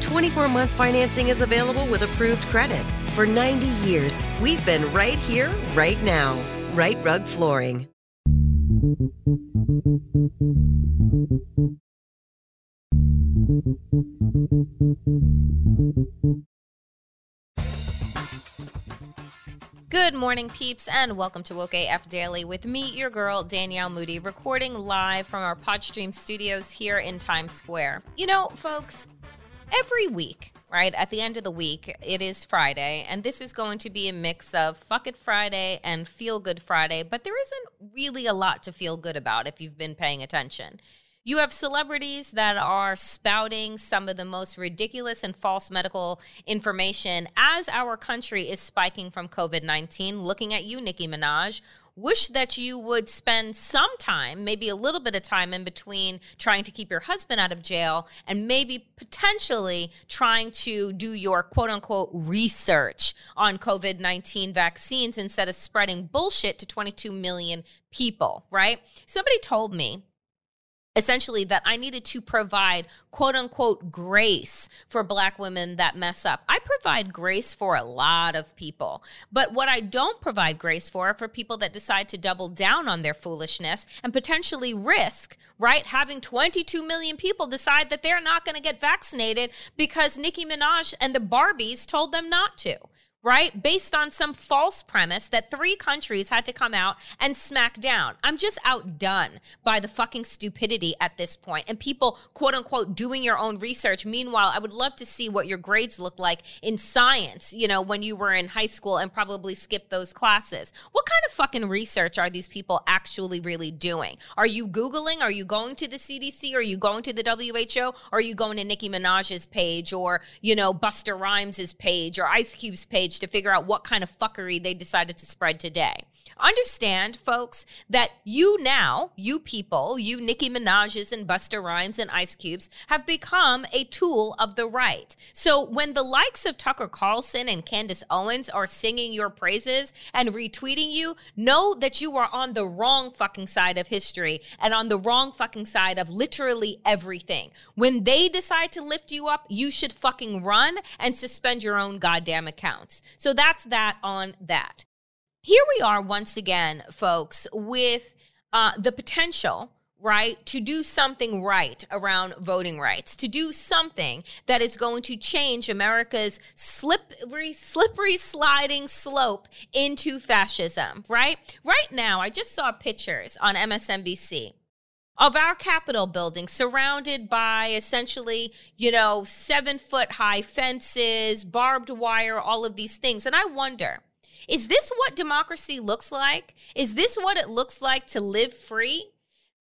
24 month financing is available with approved credit. For 90 years, we've been right here, right now. Rite Rug Flooring. Good morning, peeps, and welcome to Woke AF Daily with me, your girl, Danielle Moody, recording live from our Podstream studios here in Times Square. You know, folks, every week, right, at the end of the week, it is Friday, and this is going to be a mix of Fuck It Friday and Feel Good Friday, but there isn't really a lot to feel good about if you've been paying attention. You have celebrities that are spouting some of the most ridiculous and false medical information as our country is spiking from COVID 19. Looking at you, Nicki Minaj. Wish that you would spend some time, maybe a little bit of time in between trying to keep your husband out of jail and maybe potentially trying to do your quote unquote research on COVID 19 vaccines instead of spreading bullshit to 22 million people, right? Somebody told me essentially that I needed to provide quote unquote grace for black women that mess up. I provide grace for a lot of people, but what I don't provide grace for are for people that decide to double down on their foolishness and potentially risk, right, having 22 million people decide that they're not going to get vaccinated because Nicki Minaj and the Barbies told them not to right? Based on some false premise that three countries had to come out and smack down. I'm just outdone by the fucking stupidity at this point and people, quote unquote, doing your own research. Meanwhile, I would love to see what your grades look like in science, you know, when you were in high school and probably skipped those classes. What kind of fucking research are these people actually really doing? Are you Googling? Are you going to the CDC? Are you going to the WHO? Are you going to Nicki Minaj's page or, you know, Busta Rhymes' page or Ice Cube's page to figure out what kind of fuckery they decided to spread today? Understand, folks, that you now, you people, you Nicki Minaj's and Busta Rhymes and Ice Cubes, have become a tool of the right. So when the likes of Tucker Carlson and Candace Owens are singing your praises and retweeting you, know that you are on the wrong fucking side of history and on the wrong fucking side of literally everything. When they decide to lift you up, you should fucking run and suspend your own goddamn accounts. So that's that on that. Here we are once again, folks, with uh, the potential, right, to do something right around voting rights, to do something that is going to change America's slippery, slippery sliding slope into fascism, right? Right now, I just saw pictures on MSNBC of our Capitol building surrounded by essentially, you know, seven foot high fences, barbed wire, all of these things. And I wonder, is this what democracy looks like? Is this what it looks like to live free?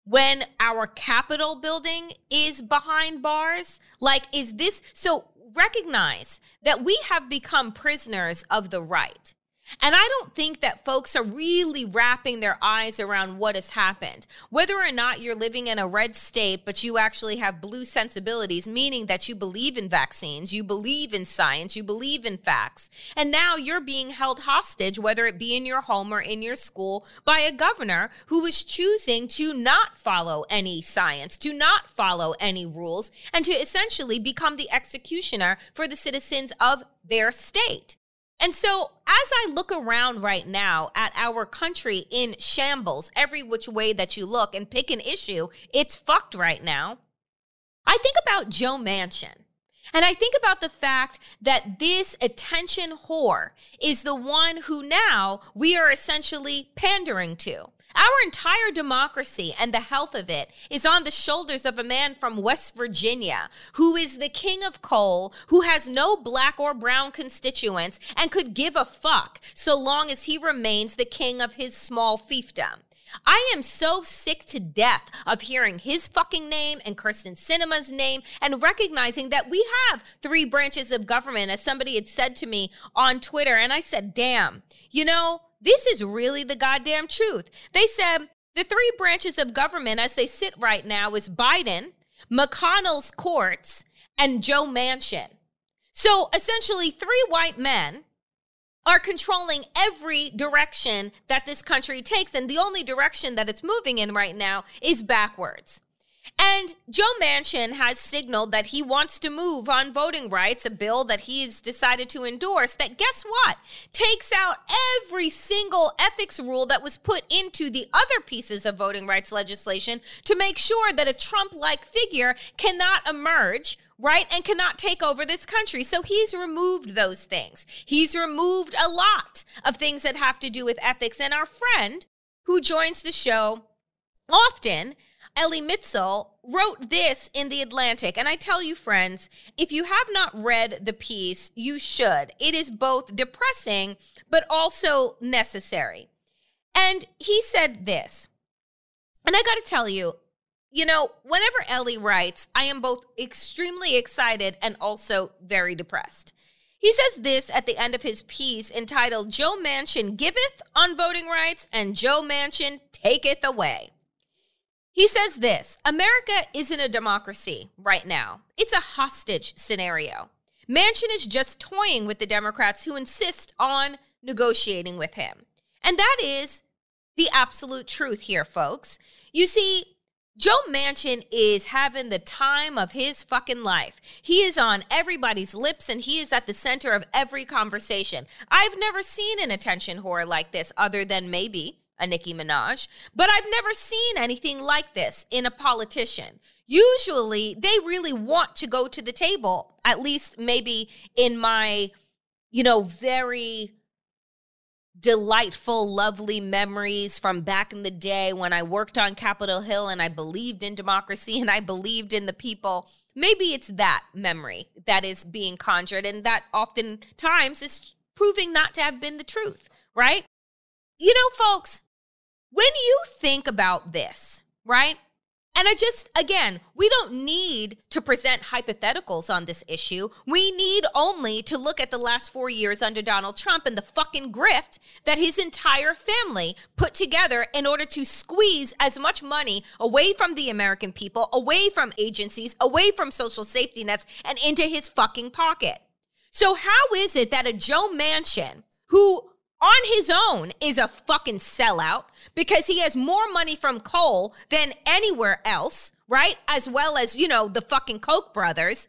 When our Capitol building is behind bars? Like, is this so? Recognize that we have become prisoners of the right. And I don't think that folks are really wrapping their eyes around what has happened. Whether or not you're living in a red state, but you actually have blue sensibilities, meaning that you believe in vaccines, you believe in science, you believe in facts. And now you're being held hostage, whether it be in your home or in your school, by a governor who is choosing to not follow any science, to not follow any rules, and to essentially become the executioner for the citizens of their state. And so, as I look around right now at our country in shambles, every which way that you look and pick an issue, it's fucked right now. I think about Joe Manchin. And I think about the fact that this attention whore is the one who now we are essentially pandering to. Our entire democracy and the health of it is on the shoulders of a man from West Virginia who is the king of coal, who has no black or brown constituents, and could give a fuck so long as he remains the king of his small fiefdom. I am so sick to death of hearing his fucking name and Kyrsten Sinema's name and recognizing that we have three branches of government, as somebody had said to me on Twitter. And I said, damn, you know, this is really the goddamn truth. They said the three branches of government as they sit right now is Biden, McConnell's courts, and Joe Manchin. So essentially, three white men are controlling every direction that this country takes. And the only direction that it's moving in right now is backwards. And Joe Manchin has signaled that he wants to move on voting rights, a bill that he's decided to endorse that guess what? Takes out every single ethics rule that was put into the other pieces of voting rights legislation to make sure that a Trump like figure cannot emerge right? And cannot take over this country. So he's removed those things. He's removed a lot of things that have to do with ethics. And our friend who joins the show often Elie Mystal wrote this in The Atlantic. And I tell you, friends, if you have not read the piece, you should. It is both depressing, but also necessary. And he said this, and I got to tell you, you know, whenever Elie writes, I am both extremely excited and also very depressed. He says this at the end of his piece entitled Joe Manchin Giveth on Voting Rights and Joe Manchin Taketh Away. He says this America isn't a democracy right now, it's a hostage scenario. Manchin is just toying with the Democrats who insist on negotiating with him. And that is the absolute truth here, folks. You see, Joe Manchin is having the time of his fucking life. He is on everybody's lips and he is at the center of every conversation. I've never seen an attention whore like this, other than maybe a Nicki Minaj, but I've never seen anything like this in a politician. Usually, they really want to go to the table, at least maybe in my, you know, very delightful, lovely memories from back in the day when I worked on Capitol Hill and I believed in democracy and I believed in the people. Maybe it's that memory that is being conjured, and that oftentimes is proving not to have been the truth, right? You know, folks, when you think about this, right? And I just, again, we don't need to present hypotheticals on this issue. We need only to look at the last four years under Donald Trump and the fucking grift that his entire family put together in order to squeeze as much money away from the American people, away from agencies, away from social safety nets, and into his fucking pocket. So, how is it that a Joe Manchin, who on his own is a fucking sellout because he has more money from coal than anywhere else, right? As well as, you know, the fucking Koch brothers.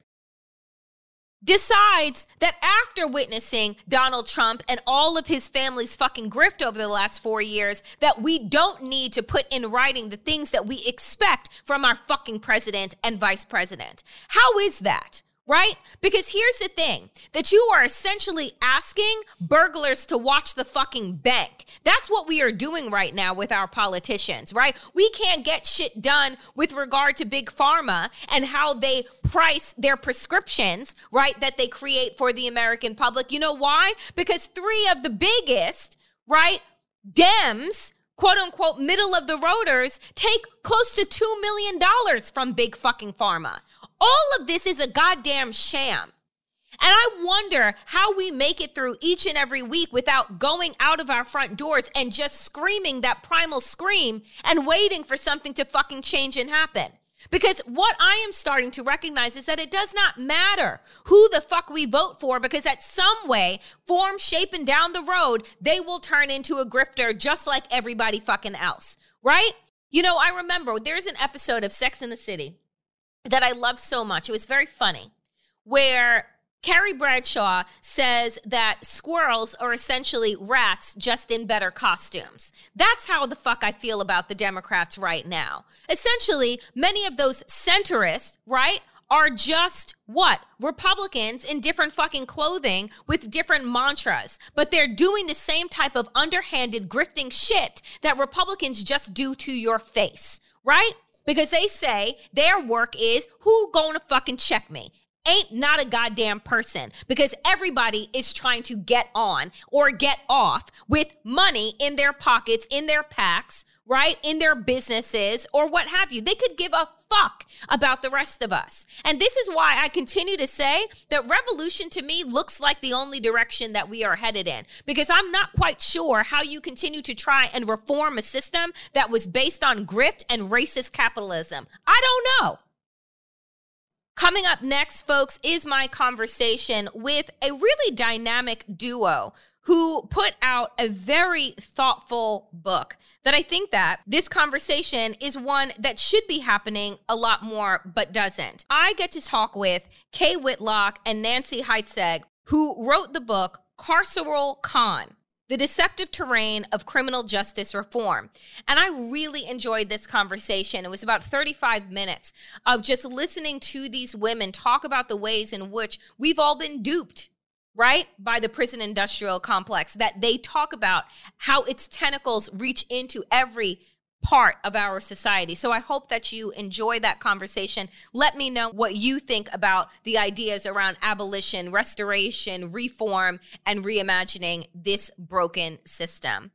Decides that after witnessing Donald Trump and all of his family's fucking grift over the last four years, that we don't need to put in writing the things that we expect from our fucking president and vice president. How is that? Right? Because here's the thing that you are essentially asking burglars to watch the fucking bank. That's what we are doing right now with our politicians, right? We can't get shit done with regard to big pharma and how they price their prescriptions, right? That they create for the American public. You know why? Because three of the biggest, right? Dems quote unquote middle of the roaders take close to $2 million from big fucking pharma. All of this is a goddamn sham. And I wonder how we make it through each and every week without going out of our front doors and just screaming that primal scream and waiting for something to fucking change and happen. Because what I am starting to recognize is that it does not matter who the fuck we vote for, because at some way, form, shape, and down the road, they will turn into a grifter just like everybody fucking else, right? You know, I remember there's an episode of Sex in the City that I love so much. It was very funny, where Carrie Bradshaw says that squirrels are essentially rats just in better costumes. That's how the fuck I feel about the Democrats right now. Essentially, many of those centrists, right, are just what? Republicans in different fucking clothing with different mantras, but they're doing the same type of underhanded grifting shit that Republicans just do to your face, right? Because they say their work is who gonna fucking check me? ain't not a goddamn person because everybody is trying to get on or get off with money in their pockets, in their packs, right? In their businesses or what have you. They could give a fuck about the rest of us. And this is why I continue to say that revolution to me looks like the only direction that we are headed in because I'm not quite sure how you continue to try and reform a system that was based on grift and racist capitalism. I don't know. Coming up next, folks, is my conversation with a really dynamic duo who put out a very thoughtful book that I think that this conversation is one that should be happening a lot more but doesn't. I get to talk with Kay Whitlock and Nancy Heitzeg who wrote the book Carceral Con the deceptive terrain of criminal justice reform. And I really enjoyed this conversation. It was about 35 minutes of just listening to these women talk about the ways in which we've all been duped right by the prison industrial complex that they talk about how its tentacles reach into every part of our society. So I hope that you enjoy that conversation. Let me know what you think about the ideas around abolition, restoration, reform, and reimagining this broken system.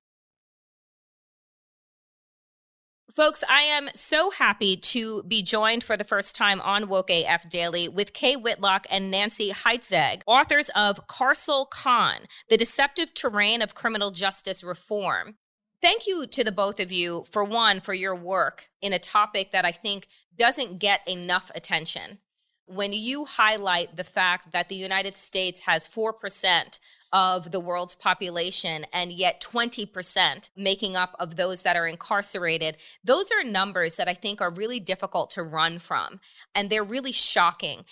Folks, I am so happy to be joined for the first time on Woke AF Daily with Kay Whitlock and Nancy Heitzeg, authors of Carceral Con, The Deceptive Terrain of Criminal Justice Reform. Thank you to the both of you for one, for your work in a topic that I think doesn't get enough attention. When you highlight the fact that the United States has 4% of the world's population and yet 20% making up of those that are incarcerated, those are numbers that I think are really difficult to run from. And they're really shocking.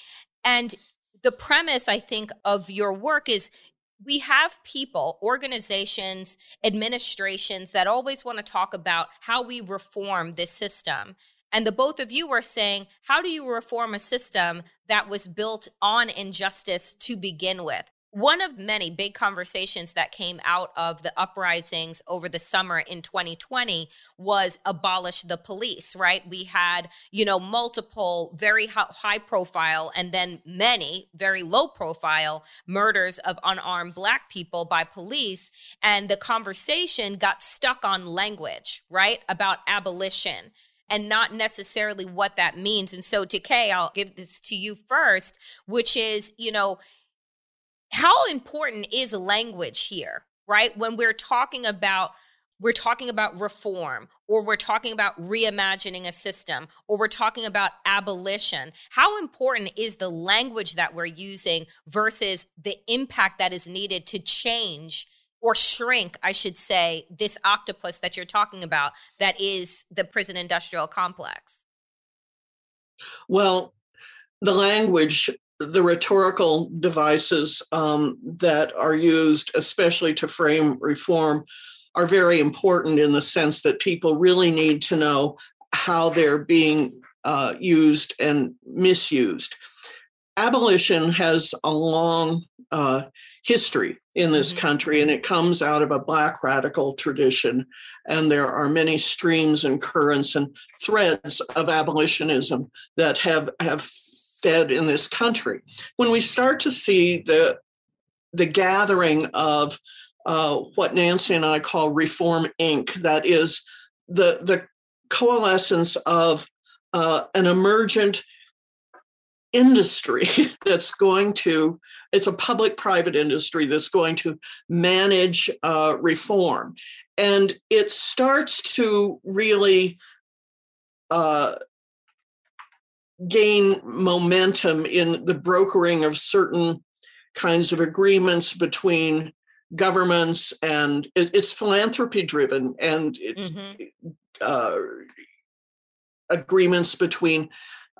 And the premise, I think, of your work is we have people, organizations, administrations that always want to talk about how we reform this system. And the both of you are saying, how do you reform a system that was built on injustice to begin with? One of many big conversations that came out of the uprisings over the summer in 2020 was abolish the police right we had you know multiple very high profile and then many very low profile murders of unarmed black people by police and the conversation got stuck on language right about abolition and not necessarily what that means. And so, Kay, I'll give this to you first, which is, you know, how important is language here, right? When we're talking about we're talking about reform or we're talking about reimagining a system or we're talking about abolition how important is the language that we're using versus the impact that is needed to change or shrink i should say this octopus that you're talking about that is the prison industrial complex well the language the rhetorical devices um, that are used, especially to frame reform, are very important in the sense that people really need to know how they're being uh, used and misused. Abolition has a long uh, history in this mm-hmm. country, and it comes out of a Black radical tradition. And there are many streams and currents and threads of abolitionism that have, have fed in this country. When we start to see the the gathering of uh, what Nancy and I call Reform Inc., that is the the coalescence of uh, an emergent industry that's going to it's a public private industry that's going to manage uh, reform and it starts to really uh, gain momentum in the brokering of certain kinds of agreements between governments and it, it's philanthropy driven and it, mm-hmm. uh, agreements between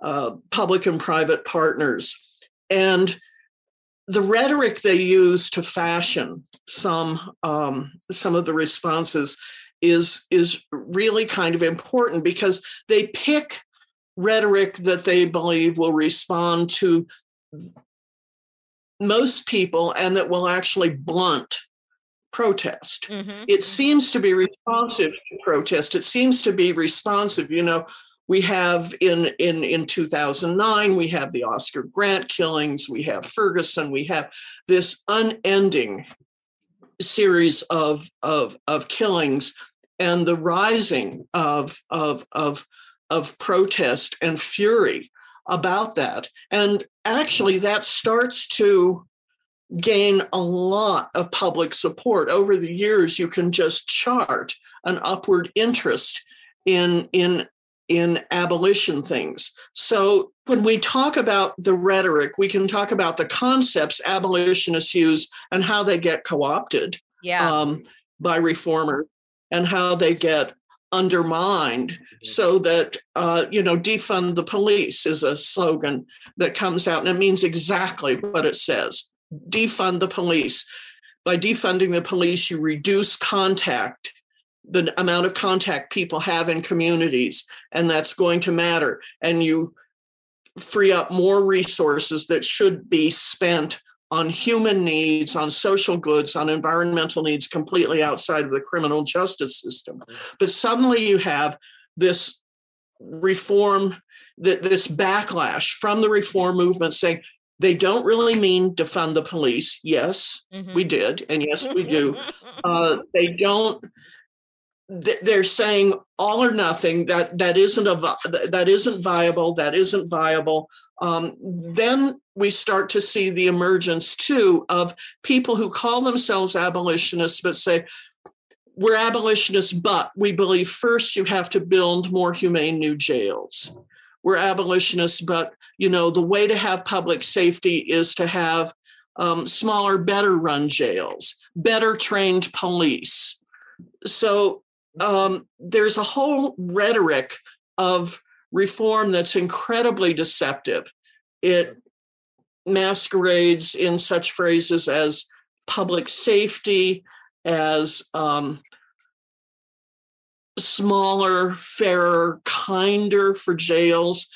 uh, public and private partners and the rhetoric they use to fashion some um, some of the responses is is really kind of important because they pick rhetoric that they believe will respond to most people and that will actually blunt protest. Mm-hmm. It mm-hmm. seems to be responsive to protest. It seems to be responsive. You know, we have in in in 2009 we have the Oscar Grant killings, we have Ferguson, we have this unending series of of of killings and the rising of of of of protest and fury about that. And actually, that starts to gain a lot of public support. Over the years, you can just chart an upward interest in, in, in abolition things. So when we talk about the rhetoric, we can talk about the concepts abolitionists use and how they get co-opted yeah. um, by reformers and how they get undermined mm-hmm. so that uh, you know defund the police is a slogan that comes out and it means exactly what it says. Defund the police. By defunding the police you reduce contact the amount of contact people have in communities and that's going to matter. And you free up more resources that should be spent on human needs, on social goods, on environmental needs completely outside of the criminal justice system. Mm-hmm. But suddenly you have this reform, this backlash from the reform movement saying they don't really mean defund the police. Yes, mm-hmm. we did. And yes, we do. uh, they don't they're saying all or nothing that that isn't a that isn't viable that isn't viable um, then we start to see the emergence too of people who call themselves abolitionists but say we're abolitionists but we believe first you have to build more humane new jails we're abolitionists but you know the way to have public safety is to have um, smaller better run jails better trained police so um, there's a whole rhetoric of reform that's incredibly deceptive. It masquerades in such phrases as public safety, as um, smaller, fairer, kinder for jails.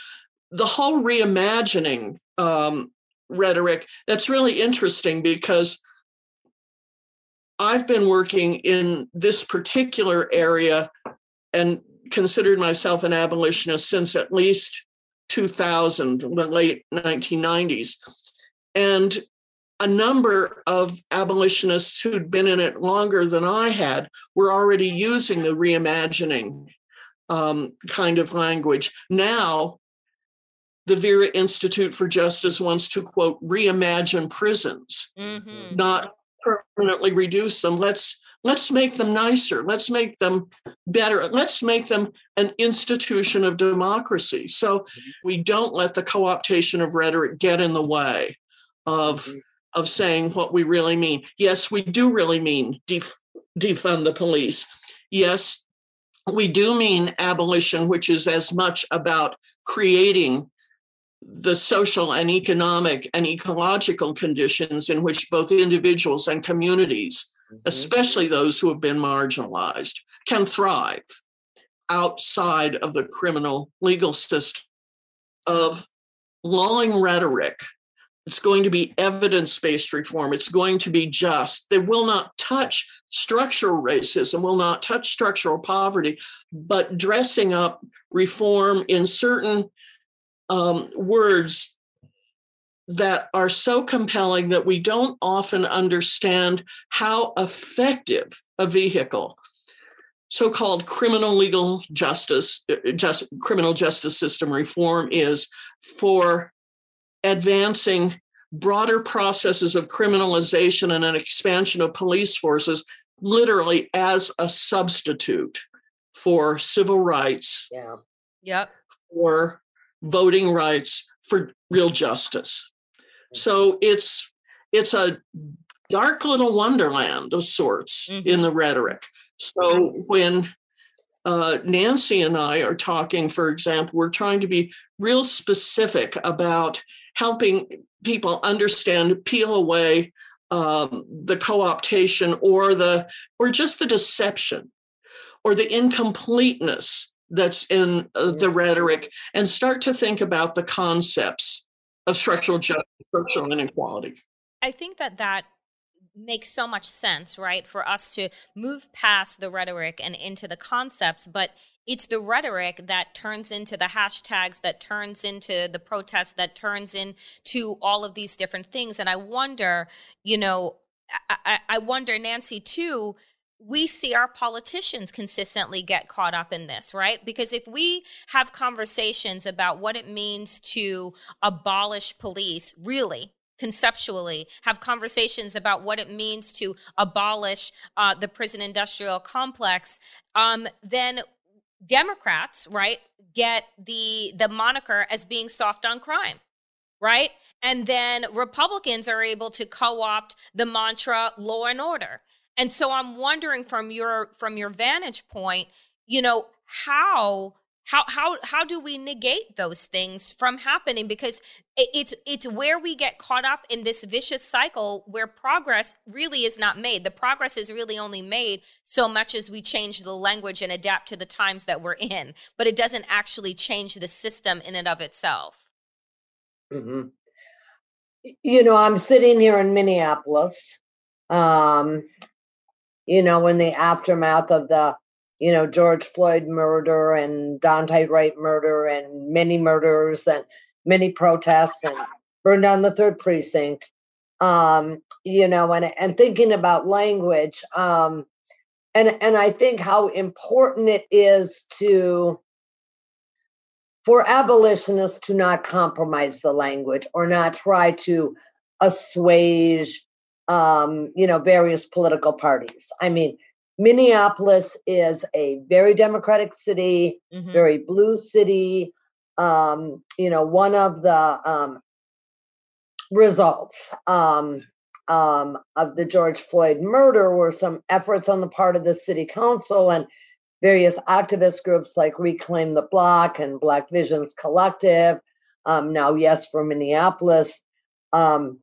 The whole reimagining um, rhetoric that's really interesting because I've been working in this particular area and considered myself an abolitionist since at least 2000, the late 1990s. And a number of abolitionists who'd been in it longer than I had were already using the reimagining um, kind of language. Now, the Vera Institute for Justice wants to quote reimagine prisons, mm-hmm. not permanently reduce them. Let's let's make them nicer. Let's make them better. Let's make them an institution of democracy. So we don't let the co-optation of rhetoric get in the way of mm-hmm. of saying what we really mean. Yes, we do really mean def- defund the police. Yes, we do mean abolition, which is as much about creating the social and economic and ecological conditions in which both individuals and communities, mm-hmm. especially those who have been marginalized, can thrive outside of the criminal legal system of lulling rhetoric. It's going to be evidence based reform. It's going to be just. They will not touch structural racism, will not touch structural poverty, but dressing up reform in certain um, words that are so compelling that we don't often understand how effective a vehicle so-called criminal legal justice uh, just criminal justice system reform is for advancing broader processes of criminalization and an expansion of police forces literally as a substitute for civil rights. Yeah. Yep. For voting rights, for real justice. So it's it's a dark little wonderland of sorts mm-hmm. in the rhetoric. So when uh, Nancy and I are talking, for example, we're trying to be real specific about helping people understand, peel away um, the co-optation or the or just the deception or the incompleteness that's in uh, the rhetoric and start to think about the concepts of structural justice, structural inequality. I think that that makes so much sense, right? For us to move past the rhetoric and into the concepts, but it's the rhetoric that turns into the hashtags, that turns into the protests, that turns into all of these different things. And I wonder, you know, I, I wonder, Nancy, too, we see our politicians consistently get caught up in this, right? Because if we have conversations about what it means to abolish police, really, conceptually, have conversations about what it means to abolish uh, the prison industrial complex, um, then Democrats, right, get the the moniker as being soft on crime, right? And then Republicans are able to co-opt the mantra law and order. And so I'm wondering from your from your vantage point, you know, how how how how do we negate those things from happening? Because it's it's where we get caught up in this vicious cycle where progress really is not made. The progress is really only made so much as we change the language and adapt to the times that we're in but it doesn't actually change the system in and of itself. Mm-hmm. you know i'm sitting here in minneapolis um you know, in the aftermath of the, you know, George Floyd murder and Daunte Wright murder and many murders and many protests and burned down the third precinct. Um, you know, and and thinking about language, um, and and I think how important it is to for abolitionists to not compromise the language or not try to assuage um, you know, various political parties. I mean, Minneapolis is a very democratic city, mm-hmm. very blue city. Um, you know, one of the um, results um, um, of the George Floyd murder were some efforts on the part of the city council and various activist groups like Reclaim the Block and Black Visions Collective. Um, now, yes, for Minneapolis, um,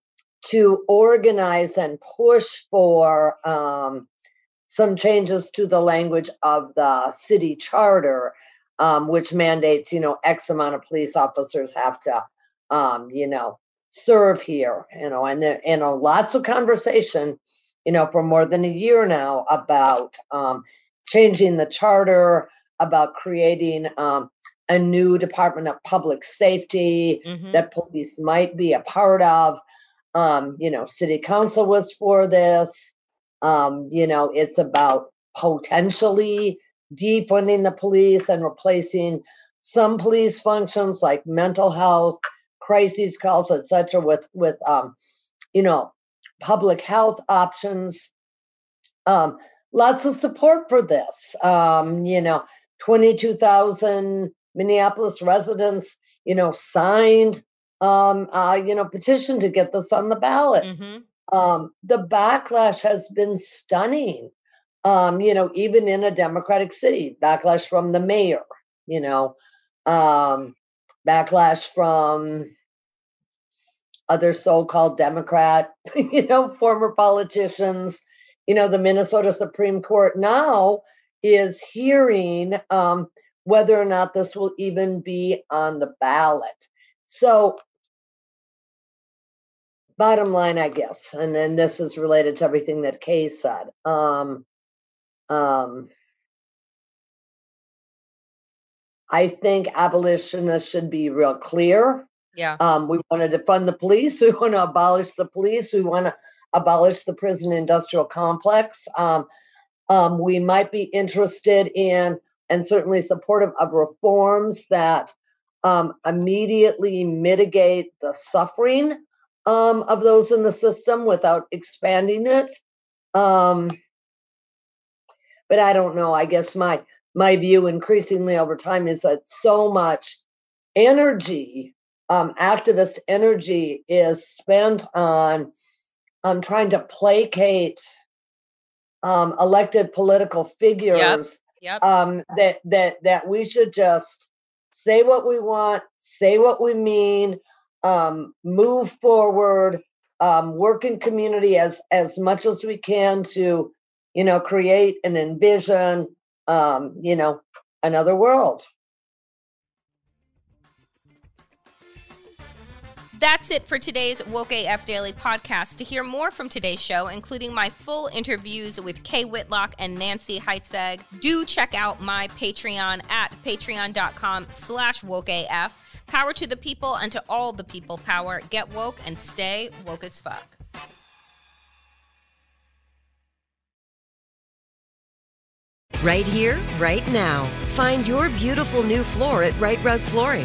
to organize and push for um, some changes to the language of the city charter, um, which mandates, you know, X amount of police officers have to, um, you know, serve here, you know, and there, you know, lots of conversation, you know, for more than a year now about um, changing the charter, about creating um, a new Department of Public Safety mm-hmm. that police might be a part of. Um, you know, city council was for this. Um, you know, it's about potentially defunding the police and replacing some police functions like mental health, crises calls, etc., with with um, you know, public health options. Um, lots of support for this. Um, you know, 22,000 Minneapolis residents, you know, signed um, uh, you know, petition to get this on the ballot. Mm-hmm. Um, the backlash has been stunning. Um, you know, even in a Democratic city, backlash from the mayor, you know, um, backlash from other so-called Democrat, you know, former politicians. You know, the Minnesota Supreme Court now is hearing um, whether or not this will even be on the ballot. So, bottom line, I guess, and then this is related to everything that Kay said. Um, um, I think abolitionists should be real clear. Yeah. Um, we want to defund the police. We want to abolish the police. We want to abolish the prison industrial complex. Um, um, we might be interested in and certainly supportive of reforms that um, immediately mitigate the suffering um, of those in the system without expanding it. Um, but I don't know. I guess my my view increasingly over time is that so much energy, um, activist energy, is spent on um, trying to placate um, elected political figures. Yep. Yep. Um, that that that we should just say what we want, say what we mean, um, move forward, um, work in community as as much as we can to, you know, create and envision, um, you know, another world. That's it for today's Woke AF Daily podcast. To hear more from today's show, including my full interviews with Kay Whitlock and Nancy Heitzeg, do check out my Patreon at patreon.com slash wokeaf. Power to the people and to all the people power. Get woke and stay woke as fuck. Right here, right now. Find your beautiful new floor at Rite Rug Flooring.